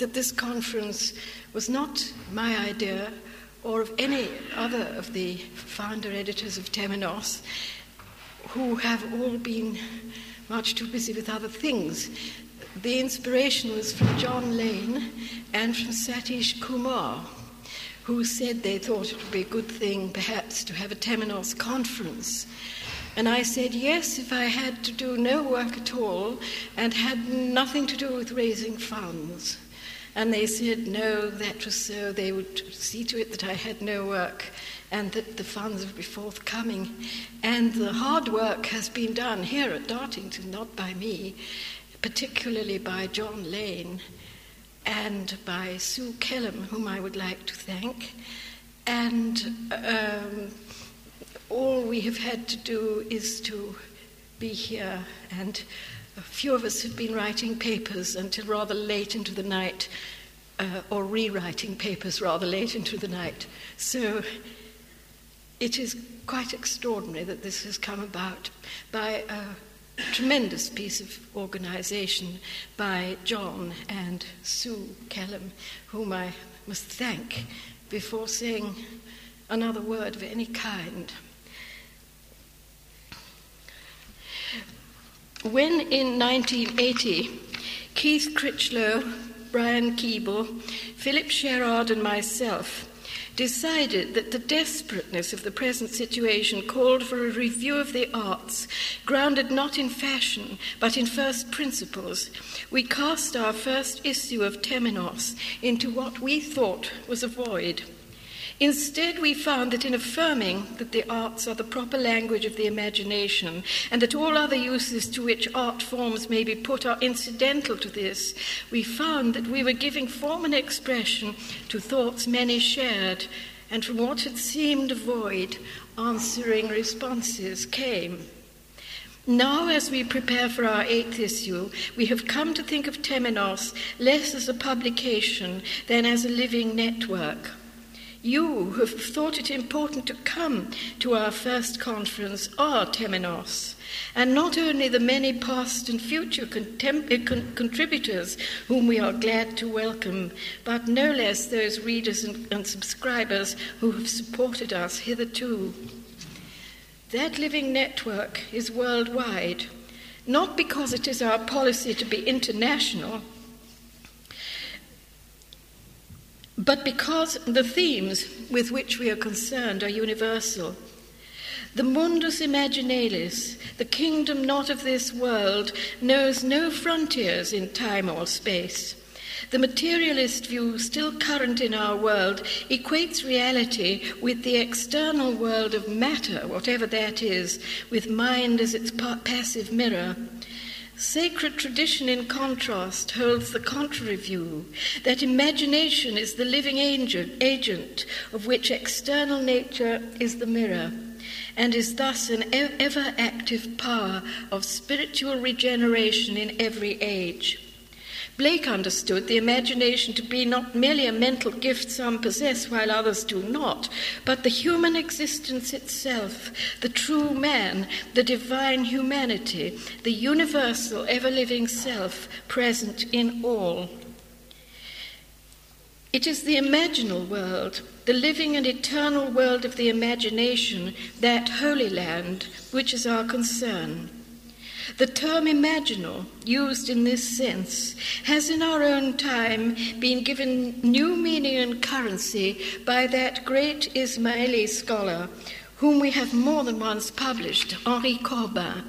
that this conference was not my idea or of any other of the founder editors of Temenos, who have all been much too busy with other things. The inspiration was from John Lane and from Satish Kumar, who said they thought it would be a good thing, perhaps, to have a Temenos conference. And I said, yes, if I had to do no work at all and had nothing to do with raising funds. And they said, no, that was so. They would see to it that I had no work and that the funds would be forthcoming. And the hard work has been done here at Dartington, not by me, particularly by John Lane and by Sue Kellum, whom I would like to thank. And um, all we have had to do is to be here and a few of us have been writing papers until rather late into the night, uh, or rewriting papers rather late into the night. So it is quite extraordinary that this has come about by a tremendous piece of organization by John and Sue Kellum, whom I must thank before saying another word of any kind. When in 1980, Keith Critchlow, Brian Keeble, Philip Sherrard, and myself decided that the desperateness of the present situation called for a review of the arts, grounded not in fashion, but in first principles, we cast our first issue of Temenos into what we thought was a void. Instead, we found that in affirming that the arts are the proper language of the imagination and that all other uses to which art forms may be put are incidental to this, we found that we were giving form and expression to thoughts many shared, and from what had seemed void, answering responses came. Now, as we prepare for our eighth issue, we have come to think of Temenos less as a publication than as a living network. You who have thought it important to come to our first conference are Temenos, and not only the many past and future uh, con- contributors whom we are glad to welcome, but no less those readers and, and subscribers who have supported us hitherto. That living network is worldwide, not because it is our policy to be international but because the themes with which we are concerned are universal. The mundus imaginalis, the kingdom not of this world, knows no frontiers in time or space. The materialist view, still current in our world, equates reality with the external world of matter, whatever that is, with mind as its passive mirror. Sacred tradition, in contrast, holds the contrary view that imagination is the living agent of which external nature is the mirror, and is thus an ever active power of spiritual regeneration in every age. Blake understood the imagination to be not merely a mental gift some possess while others do not, but the human existence itself, the true man, the divine humanity, the universal, ever living self present in all. It is the imaginal world, the living and eternal world of the imagination, that Holy Land, which is our concern. The term imaginal, used in this sense, has in our own time been given new meaning and currency by that great Ismaili scholar whom we have more than once published, Henri Corbin.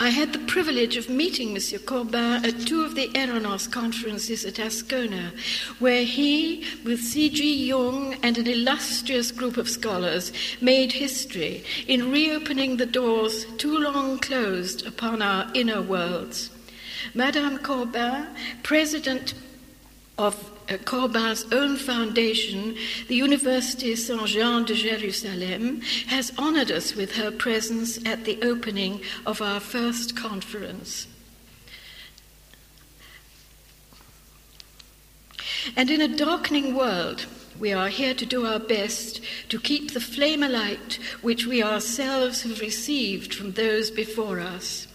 I had the privilege of meeting Monsieur Corbin at two of the Eranos conferences at Ascona, where he, with C.G. Jung and an illustrious group of scholars, made history in reopening the doors too long closed upon our inner worlds. Madame Corbin, president of Corbin's own foundation, the Université Saint Jean de Jerusalem, has honored us with her presence at the opening of our first conference. And in a darkening world, we are here to do our best to keep the flame alight which we ourselves have received from those before us.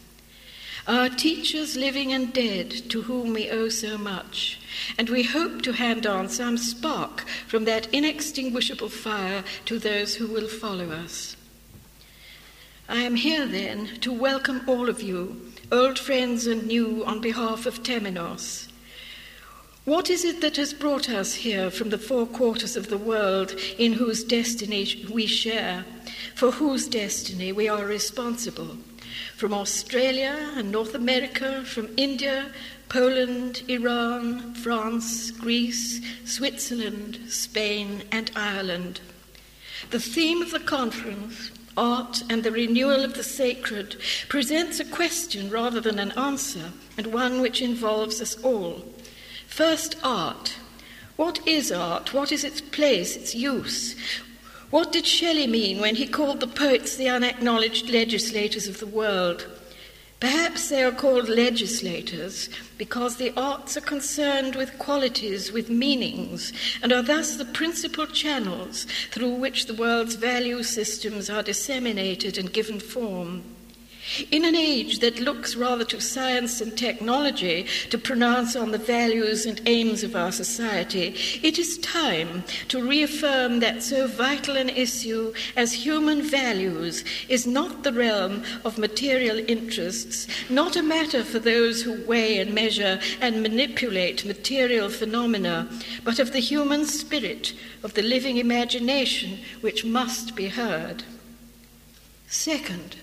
our teachers living and dead to whom we owe so much, and we hope to hand on some spark from that inextinguishable fire to those who will follow us. I am here then to welcome all of you, old friends and new, on behalf of Temenos. What is it that has brought us here from the four quarters of the world in whose destiny we share, for whose destiny we are responsible? from Australia and North America, from India, Poland, Iran, France, Greece, Switzerland, Spain, and Ireland. The theme of the conference, Art and the Renewal of the Sacred, presents a question rather than an answer, and one which involves us all. First, art. What is art? What is its place, its use? What did Shelley mean when he called the poets the unacknowledged legislators of the world? Perhaps they are called legislators because the arts are concerned with qualities, with meanings, and are thus the principal channels through which the world's value systems are disseminated and given form. In an age that looks rather to science and technology to pronounce on the values and aims of our society, it is time to reaffirm that so vital an issue as human values is not the realm of material interests, not a matter for those who weigh and measure and manipulate material phenomena, but of the human spirit, of the living imagination which must be heard. Second,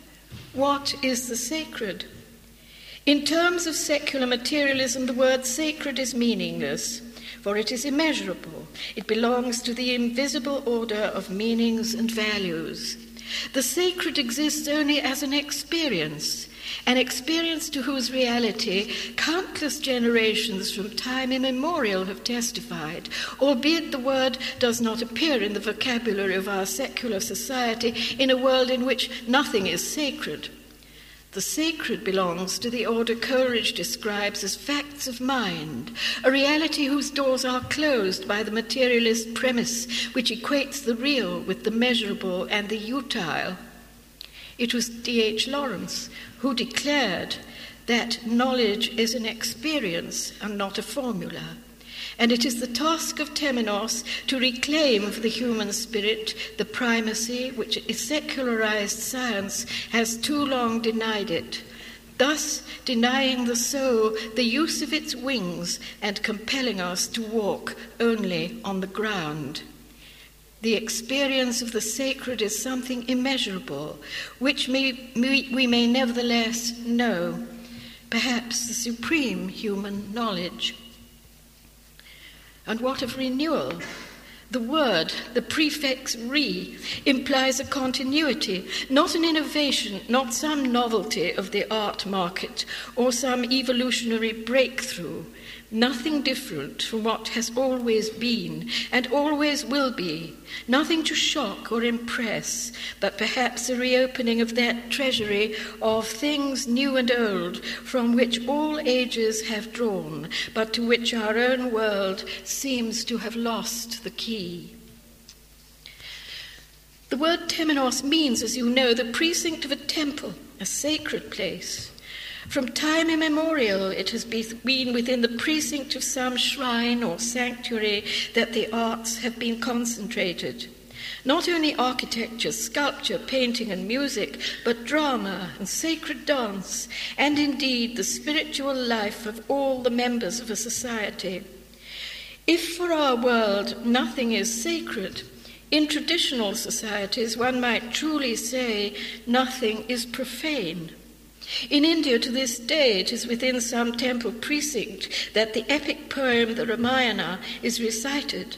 what is the sacred? In terms of secular materialism, the word sacred is meaningless, for it is immeasurable. It belongs to the invisible order of meanings and values. The sacred exists only as an experience, an experience to whose reality countless generations from time immemorial have testified, albeit the word does not appear in the vocabulary of our secular society in a world in which nothing is sacred. The sacred belongs to the order Coleridge describes as facts of mind, a reality whose doors are closed by the materialist premise which equates the real with the measurable and the utile. It was D.H. Lawrence who declared that knowledge is an experience and not a formula. And it is the task of Temenos to reclaim for the human spirit the primacy which a secularized science has too long denied it, thus denying the soul the use of its wings and compelling us to walk only on the ground. The experience of the sacred is something immeasurable, which may, we may nevertheless know, perhaps the supreme human knowledge. And what of renewal? The word, the prefix re, implies a continuity, not an innovation, not some novelty of the art market or some evolutionary breakthrough, Nothing different from what has always been and always will be. Nothing to shock or impress, but perhaps a reopening of that treasury of things new and old from which all ages have drawn, but to which our own world seems to have lost the key. The word temenos means, as you know, the precinct of a temple, a sacred place. From time immemorial, it has been within the precinct of some shrine or sanctuary that the arts have been concentrated. Not only architecture, sculpture, painting, and music, but drama and sacred dance, and indeed the spiritual life of all the members of a society. If for our world nothing is sacred, in traditional societies one might truly say nothing is profane. In India, to this day, it is within some temple precinct that the epic poem, the Ramayana, is recited.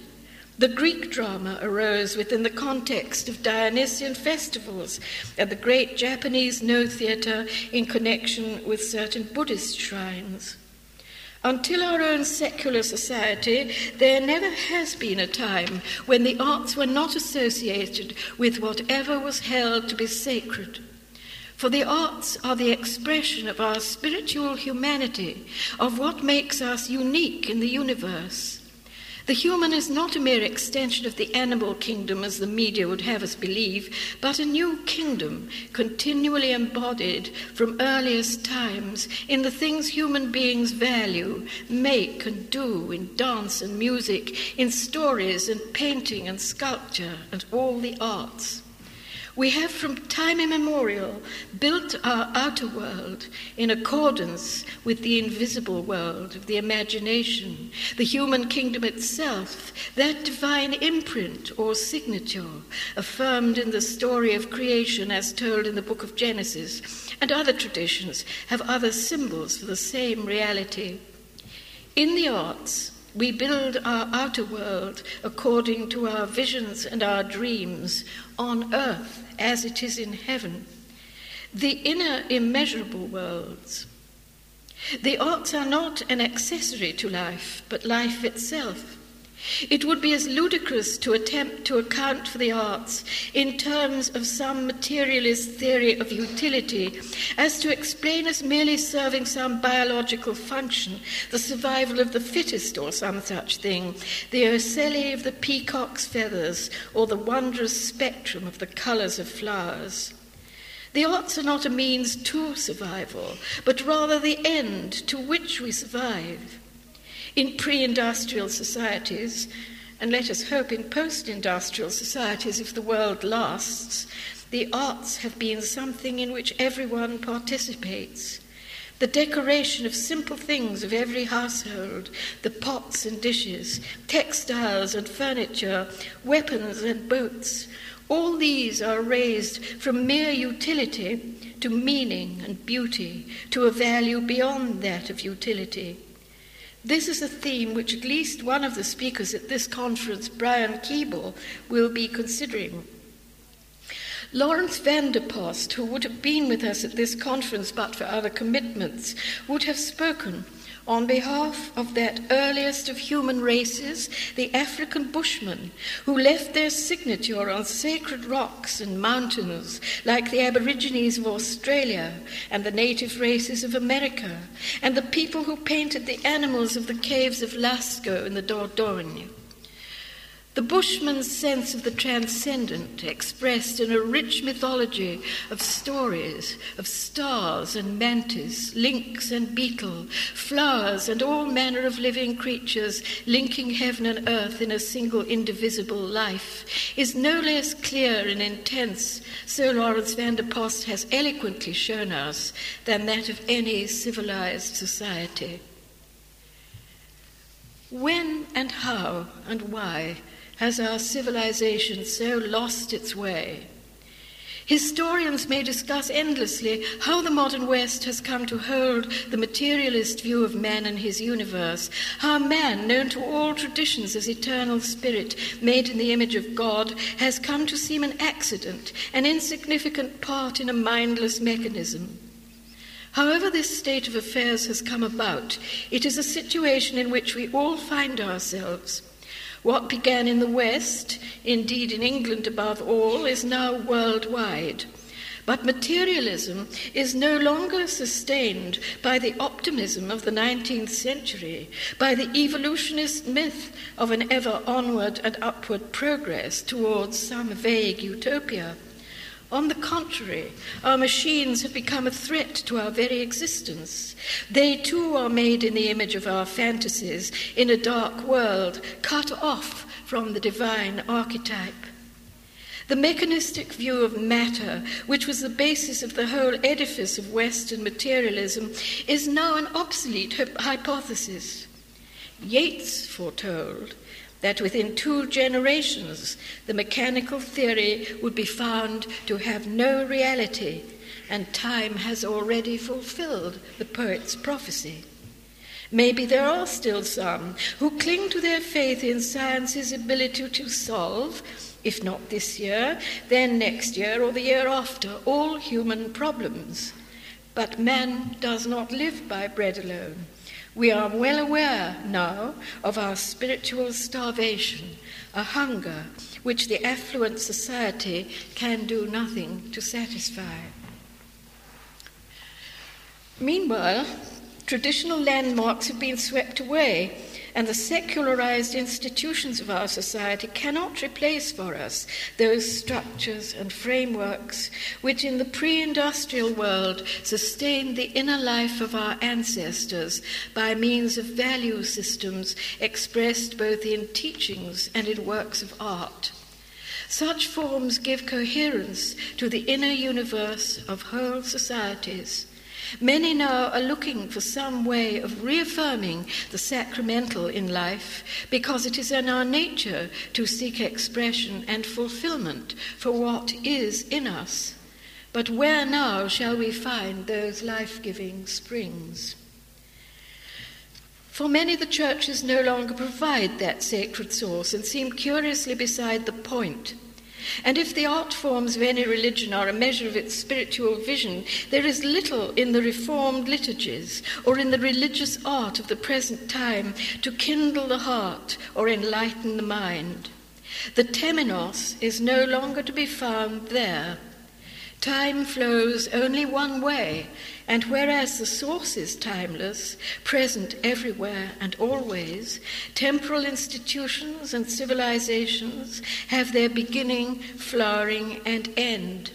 The Greek drama arose within the context of Dionysian festivals and the great Japanese Noh theatre in connection with certain Buddhist shrines. Until our own secular society, there never has been a time when the arts were not associated with whatever was held to be sacred. For the arts are the expression of our spiritual humanity, of what makes us unique in the universe. The human is not a mere extension of the animal kingdom as the media would have us believe, but a new kingdom continually embodied from earliest times in the things human beings value, make and do in dance and music, in stories and painting and sculpture and all the arts. We have from time immemorial built our outer world in accordance with the invisible world of the imagination, the human kingdom itself, that divine imprint or signature affirmed in the story of creation as told in the book of Genesis, and other traditions have other symbols for the same reality. In the arts, we build our outer world according to our visions and our dreams on earth as it is in heaven. The inner immeasurable worlds. The arts are not an accessory to life, but life itself. It would be as ludicrous to attempt to account for the arts in terms of some materialist theory of utility as to explain as merely serving some biological function, the survival of the fittest or some such thing, the ocelli of the peacock's feathers, or the wondrous spectrum of the colours of flowers. The arts are not a means to survival, but rather the end to which we survive. In pre industrial societies, and let us hope in post industrial societies if the world lasts, the arts have been something in which everyone participates. The decoration of simple things of every household, the pots and dishes, textiles and furniture, weapons and boats, all these are raised from mere utility to meaning and beauty, to a value beyond that of utility. This is a theme which at least one of the speakers at this conference, Brian Keeble, will be considering. Laurens van der Post, who would have been with us at this conference but for other commitments, would have spoken on behalf of that earliest of human races, the African Bushmen, who left their signature on sacred rocks and mountains, like the Aborigines of Australia and the native races of America, and the people who painted the animals of the caves of Lascaux in the Dordogne. The Bushman's sense of the transcendent, expressed in a rich mythology of stories of stars and mantis, lynx and beetle, flowers and all manner of living creatures linking heaven and earth in a single indivisible life, is no less clear and intense, so Laurens van der Post has eloquently shown us, than that of any civilized society. When and how and why has our civilization so lost its way? Historians may discuss endlessly how the modern West has come to hold the materialist view of man and his universe, how man, known to all traditions as eternal spirit, made in the image of God, has come to seem an accident, an insignificant part in a mindless mechanism. However, this state of affairs has come about, it is a situation in which we all find ourselves. What began in the West, indeed in England above all, is now worldwide. But materialism is no longer sustained by the optimism of the 19th century, by the evolutionist myth of an ever onward and upward progress towards some vague utopia. On the contrary, our machines have become a threat to our very existence. They too are made in the image of our fantasies in a dark world, cut off from the divine archetype. The mechanistic view of matter, which was the basis of the whole edifice of Western materialism, is now an obsolete hypothesis. Yeats foretold that within two generations the mechanical theory would be found to have no reality, and time has already fulfilled the poet's prophecy. Maybe there are still some who cling to their faith in science's ability to solve, if not this year, then next year or the year after, all human problems. But man does not live by bread alone. We are well aware now of our spiritual starvation, a hunger which the affluent society can do nothing to satisfy. Meanwhile, traditional landmarks have been swept away, and the secularized institutions of our society cannot replace for us those structures and frameworks which in the pre industrial world sustained the inner life of our ancestors by means of value systems expressed both in teachings and in works of art. Such forms give coherence to the inner universe of whole societies Many now are looking for some way of reaffirming the sacramental in life because it is in our nature to seek expression and fulfillment for what is in us. But where now shall we find those life giving springs? For many, the churches no longer provide that sacred source and seem curiously beside the point. And if the art forms of any religion are a measure of its spiritual vision, there is little in the reformed liturgies or in the religious art of the present time to kindle the heart or enlighten the mind. The temenos is no longer to be found there. Time flows only one way, and whereas the source is timeless, present everywhere and always, temporal institutions and civilizations have their beginning, flowering, and end.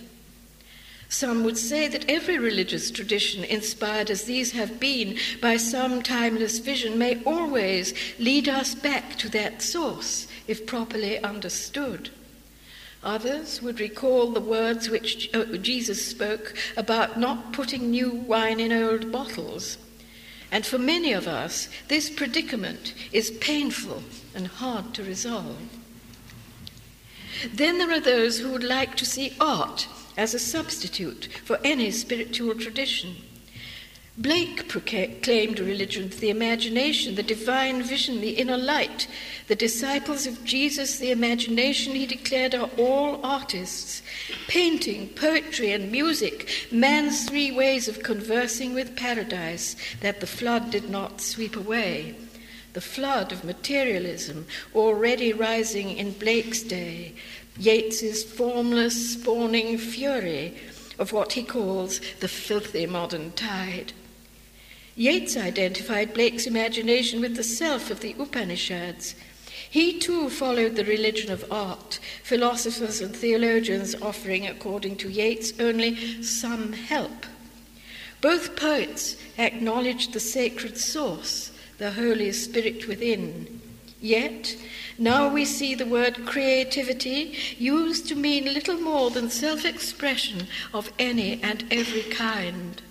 Some would say that every religious tradition, inspired as these have been by some timeless vision, may always lead us back to that source if properly understood. Others would recall the words which uh, Jesus spoke about not putting new wine in old bottles. And for many of us, this predicament is painful and hard to resolve. Then there are those who would like to see art as a substitute for any spiritual tradition. Blake proclaimed a religion of the imagination, the divine vision, the inner light. The disciples of Jesus, the imagination, he declared, are all artists. Painting, poetry, and music, man's three ways of conversing with paradise that the flood did not sweep away. The flood of materialism already rising in Blake's day, Yeats's formless, spawning fury of what he calls the filthy modern tide. Yeats identified Blake's imagination with the self of the Upanishads. He too followed the religion of art, philosophers and theologians offering, according to Yeats, only some help. Both poets acknowledged the sacred source, the Holy Spirit within. Yet, now we see the word creativity used to mean little more than self expression of any and every kind.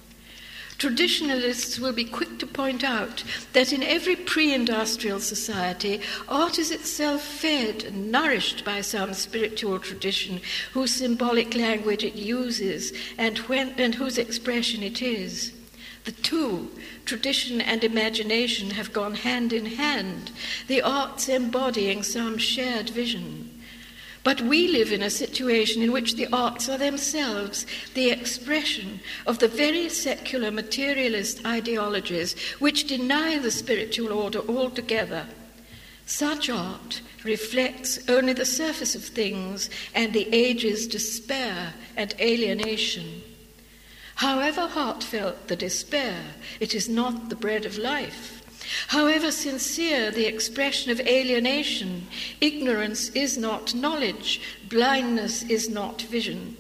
Traditionalists will be quick to point out that in every pre industrial society, art is itself fed and nourished by some spiritual tradition whose symbolic language it uses and, when, and whose expression it is. The two, tradition and imagination, have gone hand in hand, the arts embodying some shared vision. But we live in a situation in which the arts are themselves the expression of the very secular materialist ideologies which deny the spiritual order altogether. Such art reflects only the surface of things and the age's despair and alienation. However heartfelt the despair, it is not the bread of life. However sincere the expression of alienation, ignorance is not knowledge, blindness is not vision.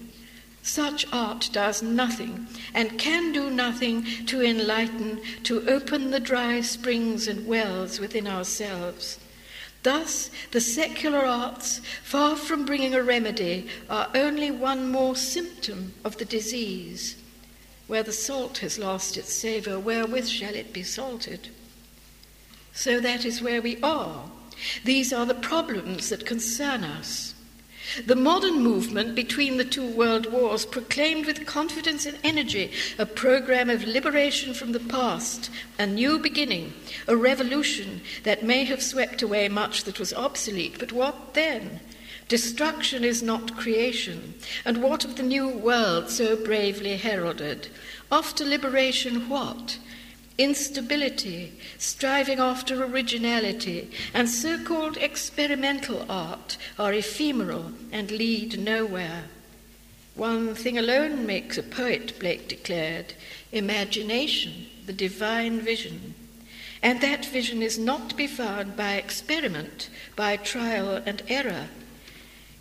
Such art does nothing and can do nothing to enlighten, to open the dry springs and wells within ourselves. Thus, the secular arts, far from bringing a remedy, are only one more symptom of the disease. Where the salt has lost its savour, wherewith shall it be salted? So that is where we are. These are the problems that concern us. The modern movement between the two world wars proclaimed with confidence and energy a program of liberation from the past, a new beginning, a revolution that may have swept away much that was obsolete. But what then? Destruction is not creation. And what of the new world so bravely heralded? After liberation, what? Instability, striving after originality, and so called experimental art are ephemeral and lead nowhere. One thing alone makes a poet, Blake declared imagination, the divine vision. and that vision is not to be found by experiment, by trial and error.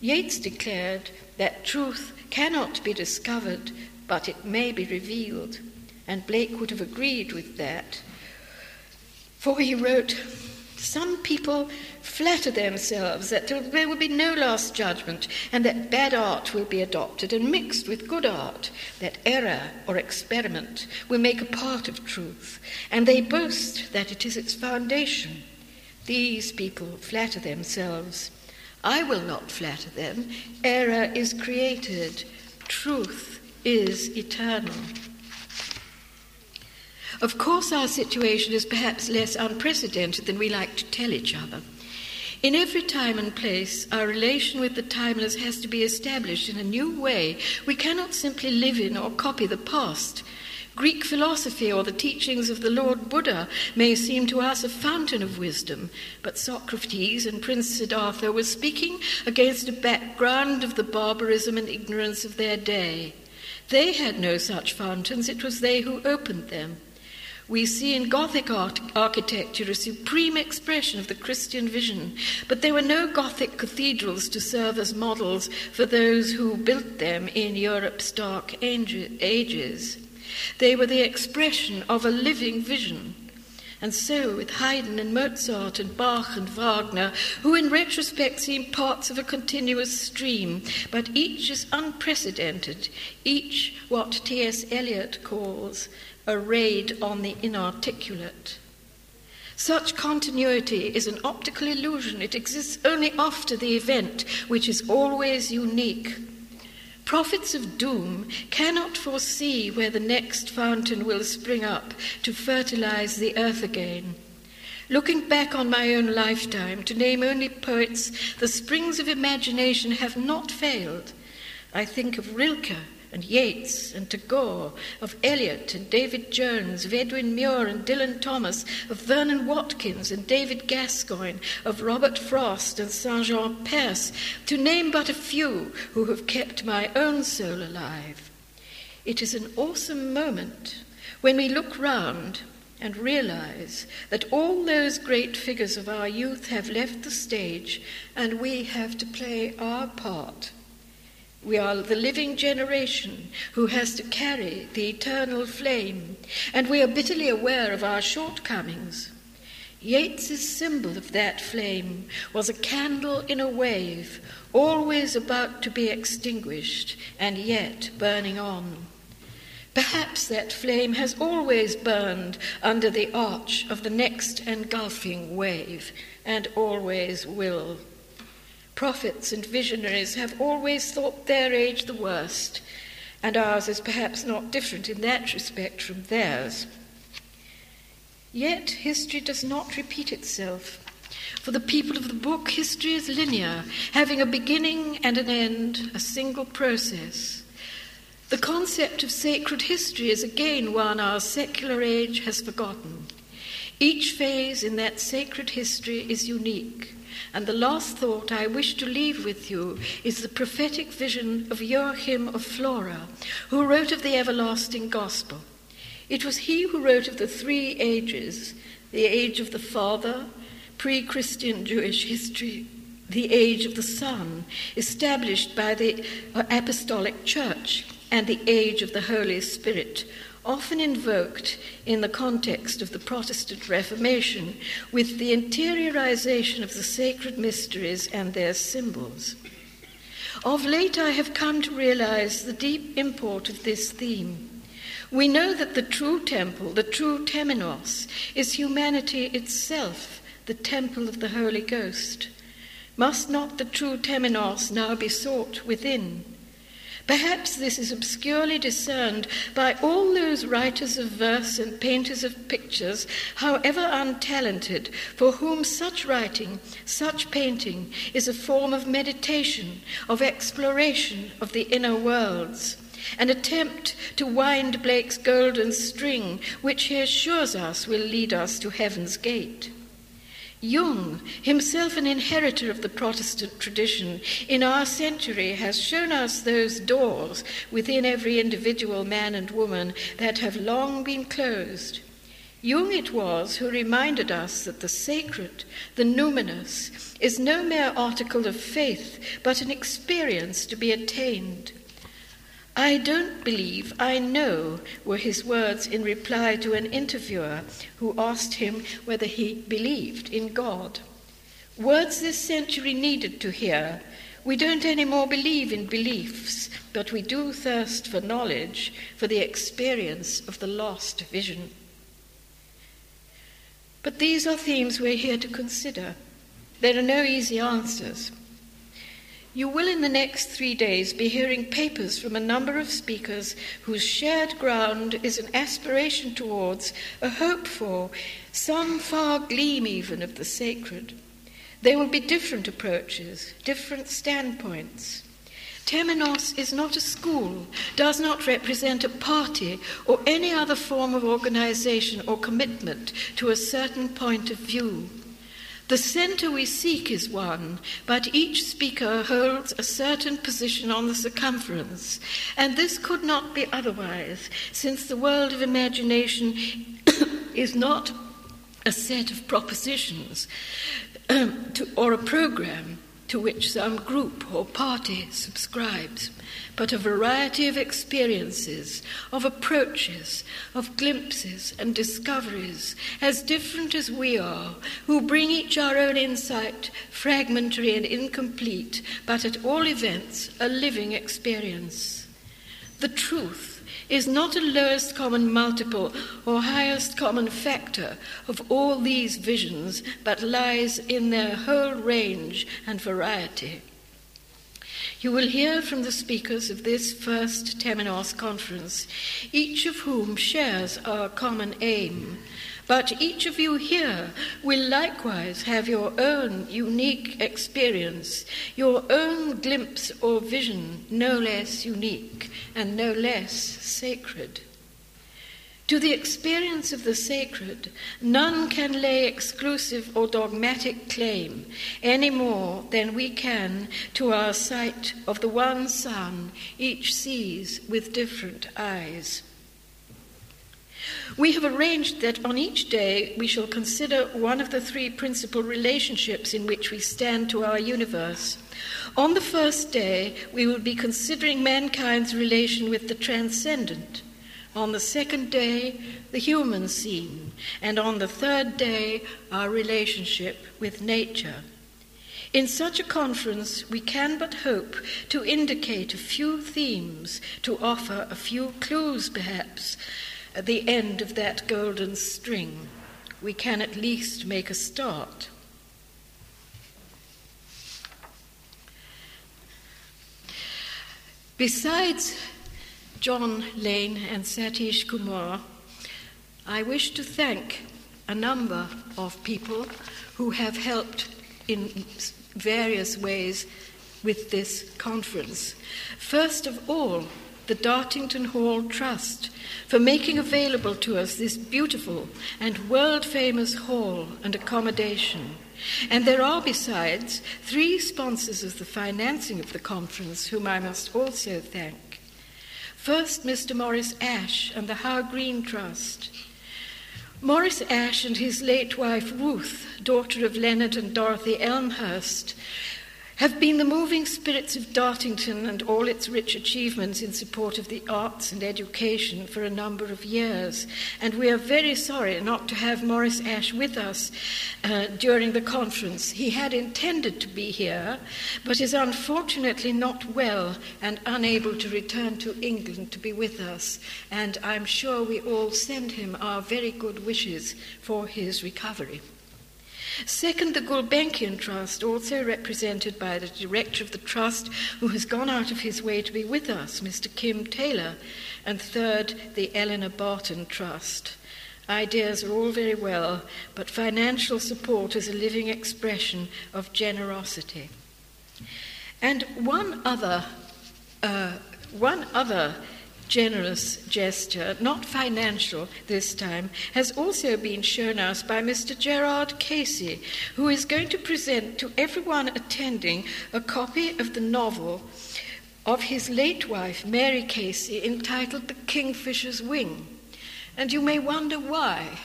Yeats declared that truth cannot be discovered, but it may be revealed, and Blake would have agreed with that. For he wrote, Some people flatter themselves that there will be no last judgment and that bad art will be adopted and mixed with good art, that error or experiment will make a part of truth, and they boast that it is its foundation. These people flatter themselves. I will not flatter them. Error is created, truth is eternal. Of course, our situation is perhaps less unprecedented than we like to tell each other. In every time and place, our relation with the timeless has to be established in a new way. We cannot simply live in or copy the past. Greek philosophy or the teachings of the Lord Buddha may seem to us a fountain of wisdom, but Socrates and Prince Siddhartha were speaking against a background of the barbarism and ignorance of their day. They had no such fountains, it was they who opened them. We see in Gothic art- architecture a supreme expression of the Christian vision, but there were no Gothic cathedrals to serve as models for those who built them in Europe's dark ages. They were the expression of a living vision. And so with Haydn and Mozart and Bach and Wagner, who in retrospect seem parts of a continuous stream, but each is unprecedented, each what T.S. Eliot calls a raid on the inarticulate. Such continuity is an optical illusion. It exists only after the event, which is always unique. Prophets of doom cannot foresee where the next fountain will spring up to fertilize the earth again. Looking back on my own lifetime, to name only poets, the springs of imagination have not failed. I think of Rilke, and Yeats and Tagore, of Eliot and David Jones, of Edwin Muir and Dylan Thomas, of Vernon Watkins and David Gascoyne, of Robert Frost and St. Jean Perse, to name but a few who have kept my own soul alive. It is an awesome moment when we look round and realize that all those great figures of our youth have left the stage and we have to play our part we are the living generation who has to carry the eternal flame, and we are bitterly aware of our shortcomings. Yeats's symbol of that flame was a candle in a wave, always about to be extinguished, and yet burning on. Perhaps that flame has always burned under the arch of the next engulfing wave, and always will. Prophets and visionaries have always thought their age the worst, and ours is perhaps not different in that respect from theirs. Yet history does not repeat itself. For the people of the book, history is linear, having a beginning and an end, a single process. The concept of sacred history is again one our secular age has forgotten. Each phase in that sacred history is unique. And the last thought I wish to leave with you is the prophetic vision of Joachim of Flora, who wrote of the everlasting gospel. It was he who wrote of the three ages the age of the Father, pre Christian Jewish history, the age of the Son, established by the Apostolic Church, and the age of the Holy Spirit, often invoked in the context of the Protestant Reformation with the interiorization of the sacred mysteries and their symbols. Of late, I have come to realize the deep import of this theme. We know that the true temple, the true temenos, is humanity itself, the temple of the Holy Ghost. Must not the true temenos now be sought within? Perhaps this is obscurely discerned by all those writers of verse and painters of pictures, however untalented, for whom such writing, such painting, is a form of meditation, of exploration of the inner worlds an attempt to wind Blake's golden string, which he assures us will lead us to heaven's gate. Jung, himself an inheritor of the Protestant tradition, in our century has shown us those doors within every individual man and woman that have long been closed. Jung it was who reminded us that the sacred, the numinous, is no mere article of faith, but an experience to be attained. I don't believe, I know, were his words in reply to an interviewer who asked him whether he believed in God. Words this century needed to hear. We don't anymore believe in beliefs, but we do thirst for knowledge, for the experience of the lost vision. But these are themes we're here to consider. There are no easy answers. You will, in the next three days, be hearing papers from a number of speakers whose shared ground is an aspiration towards, a hope for, some far gleam even of the sacred. There will be different approaches, different standpoints. Temenos is not a school, does not represent a party or any other form of organization or commitment to a certain point of view. The center we seek is one, but each speaker holds a certain position on the circumference, and this could not be otherwise, since the world of imagination is not a set of propositions um, to, or a program to which some group or party subscribes, but a variety of experiences, of approaches, of glimpses and discoveries, as different as we are, who bring each our own insight, fragmentary and incomplete, but at all events a living experience. The truth is not a lowest common multiple or highest common factor of all these visions, but lies in their whole range and variety. You will hear from the speakers of this first Temenos conference, each of whom shares our common aim but each of you here will likewise have your own unique experience, your own glimpse or vision, no less unique and no less sacred. To the experience of the sacred, none can lay exclusive or dogmatic claim any more than we can to our sight of the one sun each sees with different eyes. We have arranged that on each day we shall consider one of the three principal relationships in which we stand to our universe. On the first day, we will be considering mankind's relation with the transcendent. On the second day, the human scene. And on the third day, our relationship with nature. In such a conference, we can but hope to indicate a few themes, to offer a few clues, perhaps, at the end of that golden string, we can at least make a start. Besides John Lane and Satish Kumar, I wish to thank a number of people who have helped in various ways with this conference. First of all, the Dartington Hall Trust for making available to us this beautiful and world famous hall and accommodation. And there are, besides, three sponsors of the financing of the conference whom I must also thank. First, Mr. Maurice Ash and the How Green Trust. Maurice Ash and his late wife Ruth, daughter of Leonard and Dorothy Elmhirst, have been the moving spirits of Dartington and all its rich achievements in support of the arts and education for a number of years. And we are very sorry not to have Maurice Ash with us uh, during the conference. He had intended to be here, but is unfortunately not well and unable to return to England to be with us. And I'm sure we all send him our very good wishes for his recovery. Second, the Gulbenkian Trust, also represented by the director of the trust, who has gone out of his way to be with us, Mr. Kim Taylor. And third, the Eleanor Barton Trust. Ideas are all very well, but financial support is a living expression of generosity. And one other, uh, one other generous gesture, not financial this time, has also been shown us by Mr. Gerard Casey, who is going to present to everyone attending a copy of the novel of his late wife, Mary Casey, entitled The Kingfisher's Wing. And you may wonder why.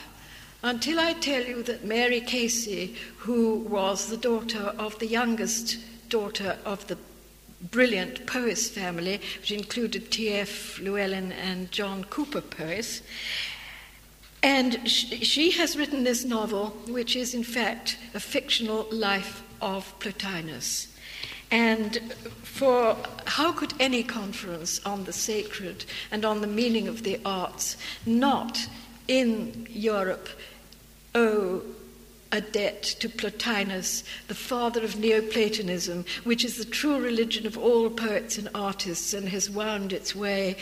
until I tell you that Mary Casey, who was the daughter of the youngest daughter of the brilliant Powys family, which included T.F. Llewelyn and John Cowper Powys, and she has written this novel, which is in fact a fictional life of Plotinus. And for how could any conference on the sacred and on the meaning of the arts not in Europe owe a debt to Plotinus, the father of Neoplatonism, which is the true religion of all poets and artists and has wound its way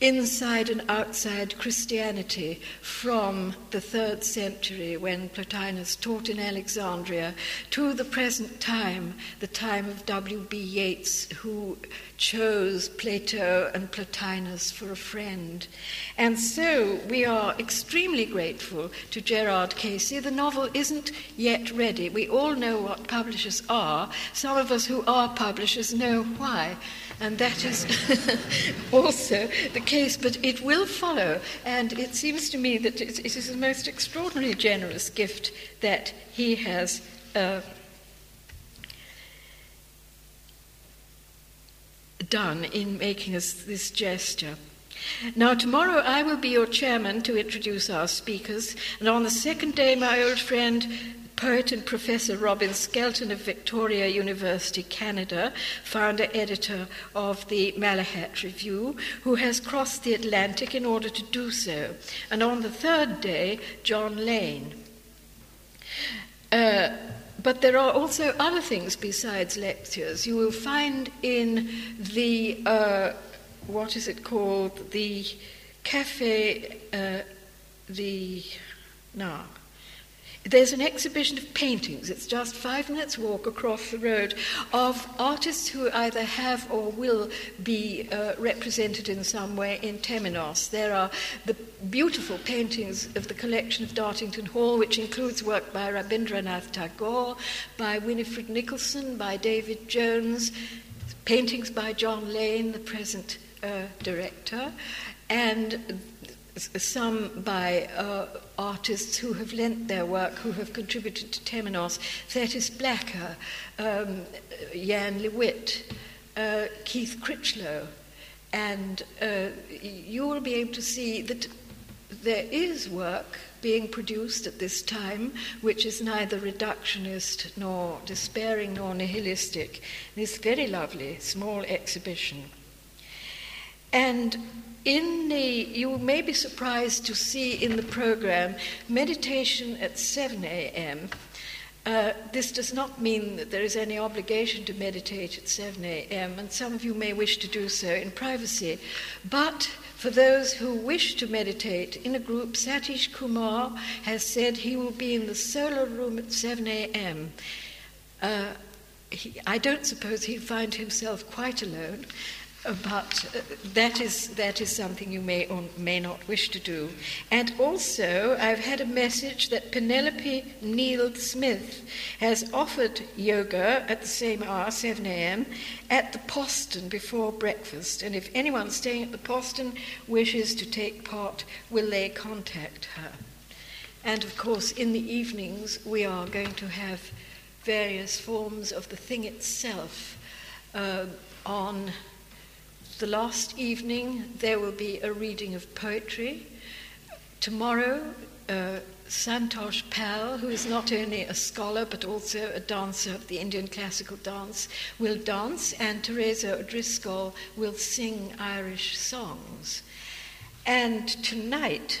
inside and outside Christianity from the third century when Plotinus taught in Alexandria to the present time, the time of W.B. Yeats, who chose Plato and Plotinus for a friend. And so we are extremely grateful to Gerard Casey. The novel isn't yet ready. We all know what publishers are. Some of us who are publishers know why and that is also the case, but it will follow, and it seems to me that it is a most extraordinarily generous gift that he has. Uh, done in making us this gesture. Now, tomorrow I will be your chairman to introduce our speakers, and on the second day, my old friend poet and Professor Robin Skelton of Victoria University, Canada, founder editor of the Malahat Review, who has crossed the Atlantic in order to do so. And on the third day, John Lane. Uh, but there are also other things besides lectures. You will find in the, uh, what is it called, the cafe, uh, the, no, there's an exhibition of paintings. It's just five minutes' walk across the road of artists who either have or will be uh, represented in some way in Temenos. There are the beautiful paintings of the collection of Dartington Hall, which includes work by Rabindranath Tagore, by Winifred Nicholson, by David Jones, paintings by John Lane, the present uh, director, and some by uh, artists who have lent their work, who have contributed to Temenos, Thetis Blacker, um, Jan Lewitt, uh, Keith Critchlow, and uh, you will be able to see that there is work being produced at this time which is neither reductionist nor despairing nor nihilistic. This very lovely small exhibition. And in the, you may be surprised to see in the program meditation at 7 a.m. Uh, this does not mean that there is any obligation to meditate at 7 a.m., and some of you may wish to do so in privacy. But for those who wish to meditate in a group, Satish Kumar has said he will be in the solar room at 7 a.m. Uh, he, I don't suppose he'll find himself quite alone, but uh, that is, that is something you may or may not wish to do. And also, I've had a message that Penelope Neil Smith has offered yoga at the same hour, 7 a.m., at the Postern before breakfast. And if anyone staying at the Postern wishes to take part, will they contact her? And of course, in the evenings, we are going to have various forms of the thing itself uh, on the last evening, there will be a reading of poetry. Tomorrow, uh, Santosh Pal, who is not only a scholar but also a dancer of the Indian classical dance, will dance, and Teresa O'Driscoll will sing Irish songs. And tonight,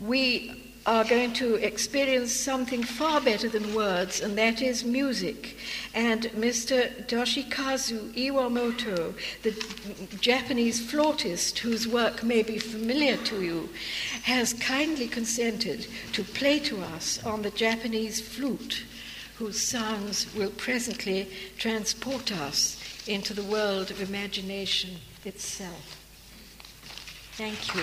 we are going to experience something far better than words, and that is music. And Mr. Toshikazu Iwamoto, the Japanese flautist whose work may be familiar to you, has kindly consented to play to us on the Japanese flute, whose sounds will presently transport us into the world of imagination itself. Thank you.